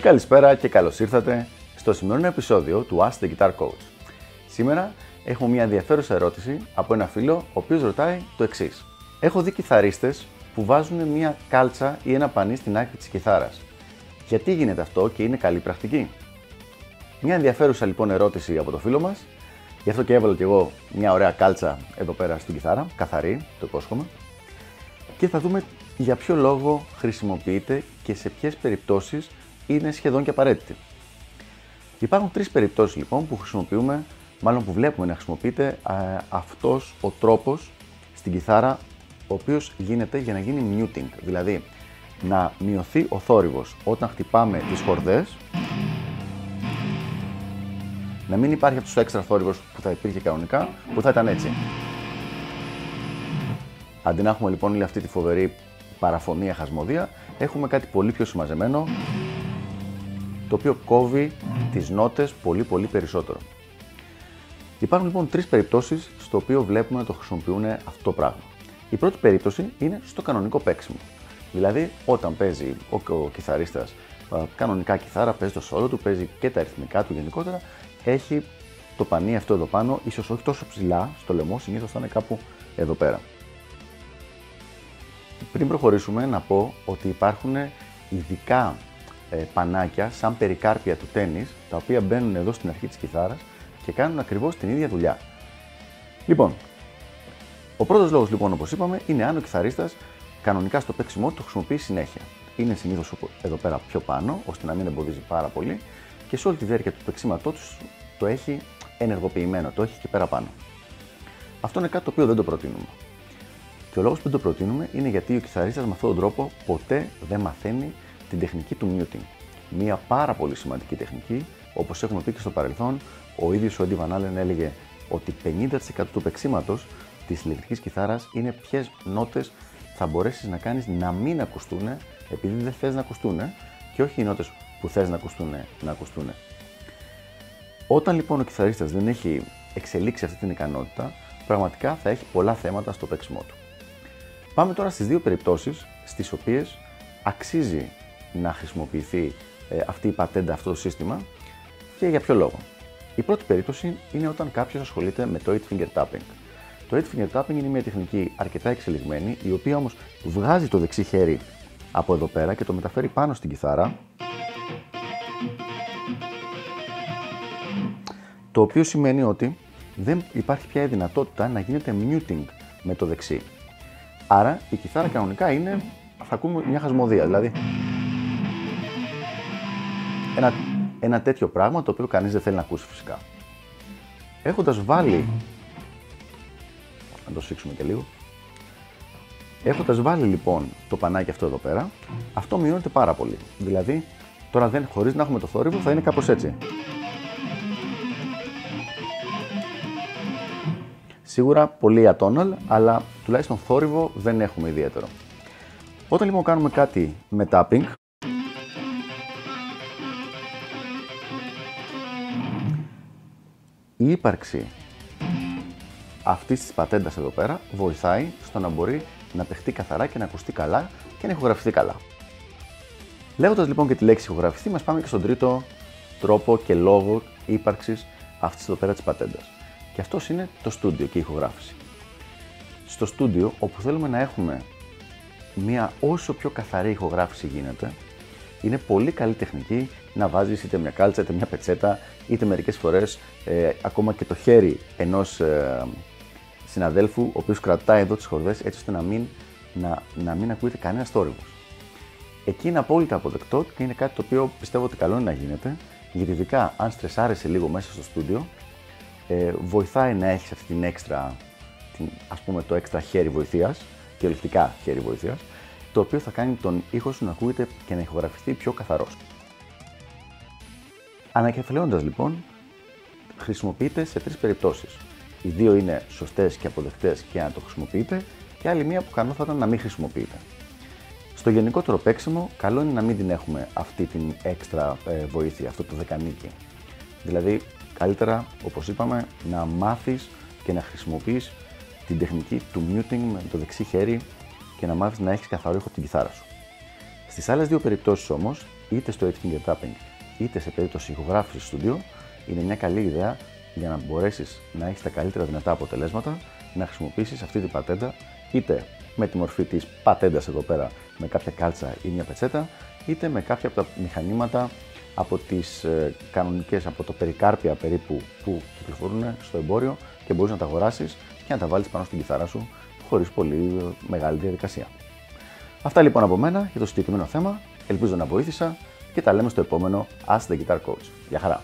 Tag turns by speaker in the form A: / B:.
A: Καλησπέρα και καλώς ήρθατε στο σημερινό επεισόδιο του Ask the Guitar Coach. Σήμερα έχω μια ενδιαφέρουσα ερώτηση από ένα φίλο ο οποίος ρωτάει το εξής. Έχω δει κιθαρίστες που βάζουν μια κάλτσα ή ένα πανί στην άκρη της κιθάρας. Γιατί γίνεται αυτό και είναι καλή πρακτική; Μια ενδιαφέρουσα λοιπόν ερώτηση από το φίλο μας. Γι' αυτό και έβαλα κι εγώ μια ωραία κάλτσα εδώ πέρα στην κιθάρα, καθαρή, το υπόσχομαι. Και θα δούμε για ποιο λόγο χρησιμοποιείται και σε ποιες περιπτώσεις είναι σχεδόν και απαραίτητη. Υπάρχουν τρεις περιπτώσεις λοιπόν που χρησιμοποιούμε, μάλλον που βλέπουμε να χρησιμοποιείται α, αυτός ο τρόπος στην κιθάρα ο οποίος γίνεται για να γίνει muting, δηλαδή να μειωθεί ο θόρυβος όταν χτυπάμε τις χορδές να μην υπάρχει αυτός ο έξτρα θόρυβος που θα υπήρχε κανονικά, που θα ήταν έτσι. Αντί να έχουμε λοιπόν όλη αυτή τη φοβερή παραφωνία χασμοδία, έχουμε κάτι πολύ πιο συμμαζεμένο, το οποίο κόβει τις νότες πολύ πολύ περισσότερο. Υπάρχουν λοιπόν τρεις περιπτώσεις στο οποίο βλέπουμε να το χρησιμοποιούν αυτό το πράγμα. Η πρώτη περίπτωση είναι στο κανονικό παίξιμο. Δηλαδή, όταν παίζει ο, ο κιθαρίστας κανονικά κιθάρα, παίζει το σόλο του, παίζει και τα αριθμικά του γενικότερα, έχει το πανί αυτό εδώ πάνω, ίσως όχι τόσο ψηλά στο λαιμό, συνήθως θα είναι κάπου εδώ πέρα. Πριν προχωρήσουμε να πω ότι υπάρχουν ειδικά ε, πανάκια σαν περικάρπια του τέννις, τα οποία μπαίνουν εδώ στην αρχή της κιθάρας και κάνουν ακριβώς την ίδια δουλειά. Λοιπόν, ο πρώτος λόγος λοιπόν όπως είπαμε είναι αν ο κιθαρίστας κανονικά στο παίξιμό το χρησιμοποιεί συνέχεια. Είναι συνήθως εδώ πέρα πιο πάνω, ώστε να μην εμποδίζει πάρα πολύ και σε όλη τη διάρκεια του παίξηματό τους το έχει ενεργοποιημένο, το έχει και πέρα πάνω. Αυτό είναι κάτι το οποίο δεν το προτείνουμε. Και ο λόγος που δεν το προτείνουμε είναι γιατί ο κιθαρίστας με αυτόν τον τρόπο ποτέ δεν μαθαίνει την τεχνική του muting. Μία πάρα πολύ σημαντική τεχνική, όπως έχουμε πει και στο παρελθόν, ο ίδιος ο Eddie Van Allen έλεγε ότι 50% του παίξήματο της ηλεκτρικής κιθάρας είναι ποιες νότες θα μπορέσεις να κάνεις να μην ακουστούν επειδή δεν θες να ακουστούν και όχι οι νότες που θες να ακουστούν να ακουστούν. Όταν λοιπόν ο κιθαρίστας δεν έχει εξελίξει αυτή την ικανότητα, πραγματικά θα έχει πολλά θέματα στο παίξιμό του. Πάμε τώρα στις δύο περιπτώσεις στις οποίες αξίζει να χρησιμοποιηθεί ε, αυτή η πατέντα, αυτό το σύστημα και για ποιο λόγο. Η πρώτη περίπτωση είναι όταν κάποιος ασχολείται με το 8 finger tapping. Το 8 finger tapping είναι μια τεχνική αρκετά εξελιγμένη, η οποία όμως βγάζει το δεξί χέρι από εδώ πέρα και το μεταφέρει πάνω στην κιθάρα. Το οποίο σημαίνει ότι δεν υπάρχει πια η δυνατότητα να γίνεται muting με το δεξί. Άρα η κιθάρα κανονικά είναι, θα ακούμε μια χασμοδία, δηλαδή ένα, ένα τέτοιο πράγμα το οποίο κανείς δεν θέλει να ακούσει φυσικά. Έχοντας βάλει, να το σφίξουμε και λίγο, έχοντας βάλει λοιπόν το πανάκι αυτό εδώ πέρα, αυτό μειώνεται πάρα πολύ. Δηλαδή, τώρα δεν, χωρίς να έχουμε το θόρυβο θα είναι κάπως έτσι. Σίγουρα πολύ atonal, αλλά τουλάχιστον θόρυβο δεν έχουμε ιδιαίτερο. Όταν λοιπόν κάνουμε κάτι με tapping, η ύπαρξη αυτής της πατέντας εδώ πέρα βοηθάει στο να μπορεί να παιχτεί καθαρά και να ακουστεί καλά και να ηχογραφηθεί καλά. Λέγοντας λοιπόν και τη λέξη ηχογραφηθεί, μας πάμε και στον τρίτο τρόπο και λόγο ύπαρξης αυτής εδώ πέρα της πατέντας. Και αυτός είναι το στούντιο και η ηχογράφηση. Στο στούντιο, όπου θέλουμε να έχουμε μια όσο πιο καθαρή ηχογράφηση γίνεται, είναι πολύ καλή τεχνική να βάζεις είτε μια κάλτσα, είτε μια πετσέτα, είτε μερικές φορές ε, ακόμα και το χέρι ενός ε, συναδέλφου, ο οποίος κρατάει εδώ τις χορδές έτσι ώστε να μην, να, να μην ακούγεται κανένας θόρυβος. Εκεί είναι απόλυτα αποδεκτό και είναι κάτι το οποίο πιστεύω ότι καλό είναι να γίνεται, γιατί ειδικά αν στρεσάρεσαι λίγο μέσα στο στούντιο, ε, βοηθάει να έχεις αυτή την έξτρα, την, ας πούμε το έξτρα χέρι βοηθείας, κυριολεκτικά χέρι βοηθείας, το οποίο θα κάνει τον ήχο σου να ακούγεται και να ηχογραφηθεί πιο καθαρός. Ανακεφαλαιώντας λοιπόν, χρησιμοποιείται σε τρεις περιπτώσεις. Οι δύο είναι σωστές και αποδεκτές και αν το χρησιμοποιείτε και άλλη μία που καλό θα ήταν να μην χρησιμοποιείτε. Στο γενικότερο παίξιμο, καλό είναι να μην την έχουμε αυτή την έξτρα ε, βοήθεια, αυτό το δεκανίκι. Δηλαδή, Καλύτερα, όπως είπαμε, να μάθεις και να χρησιμοποιείς την τεχνική του muting με το δεξί χέρι και να μάθεις να έχεις καθαρό ήχο την κιθάρα σου. Στις άλλες δύο περιπτώσεις όμως, είτε στο 8 finger tapping είτε σε περίπτωση ηχογράφησης στο στούντιο, είναι μια καλή ιδέα για να μπορέσεις να έχεις τα καλύτερα δυνατά αποτελέσματα, να χρησιμοποιήσεις αυτή την πατέντα είτε με τη μορφή της πατέντας εδώ πέρα με κάποια κάλτσα ή μια πετσέτα, είτε με κάποια από τα μηχανήματα από τις ε, κανονικές, από το περικάρπια περίπου που κυκλοφορούν στο εμπόριο και μπορείς να τα αγοράσεις και να τα βάλεις πάνω στην κιθάρα σου χωρίς πολύ μεγάλη διαδικασία. Αυτά λοιπόν από μένα για το συγκεκριμένο θέμα. Ελπίζω να βοήθησα και τα λέμε στο επόμενο Ask the Guitar Coach. Γεια χαρά!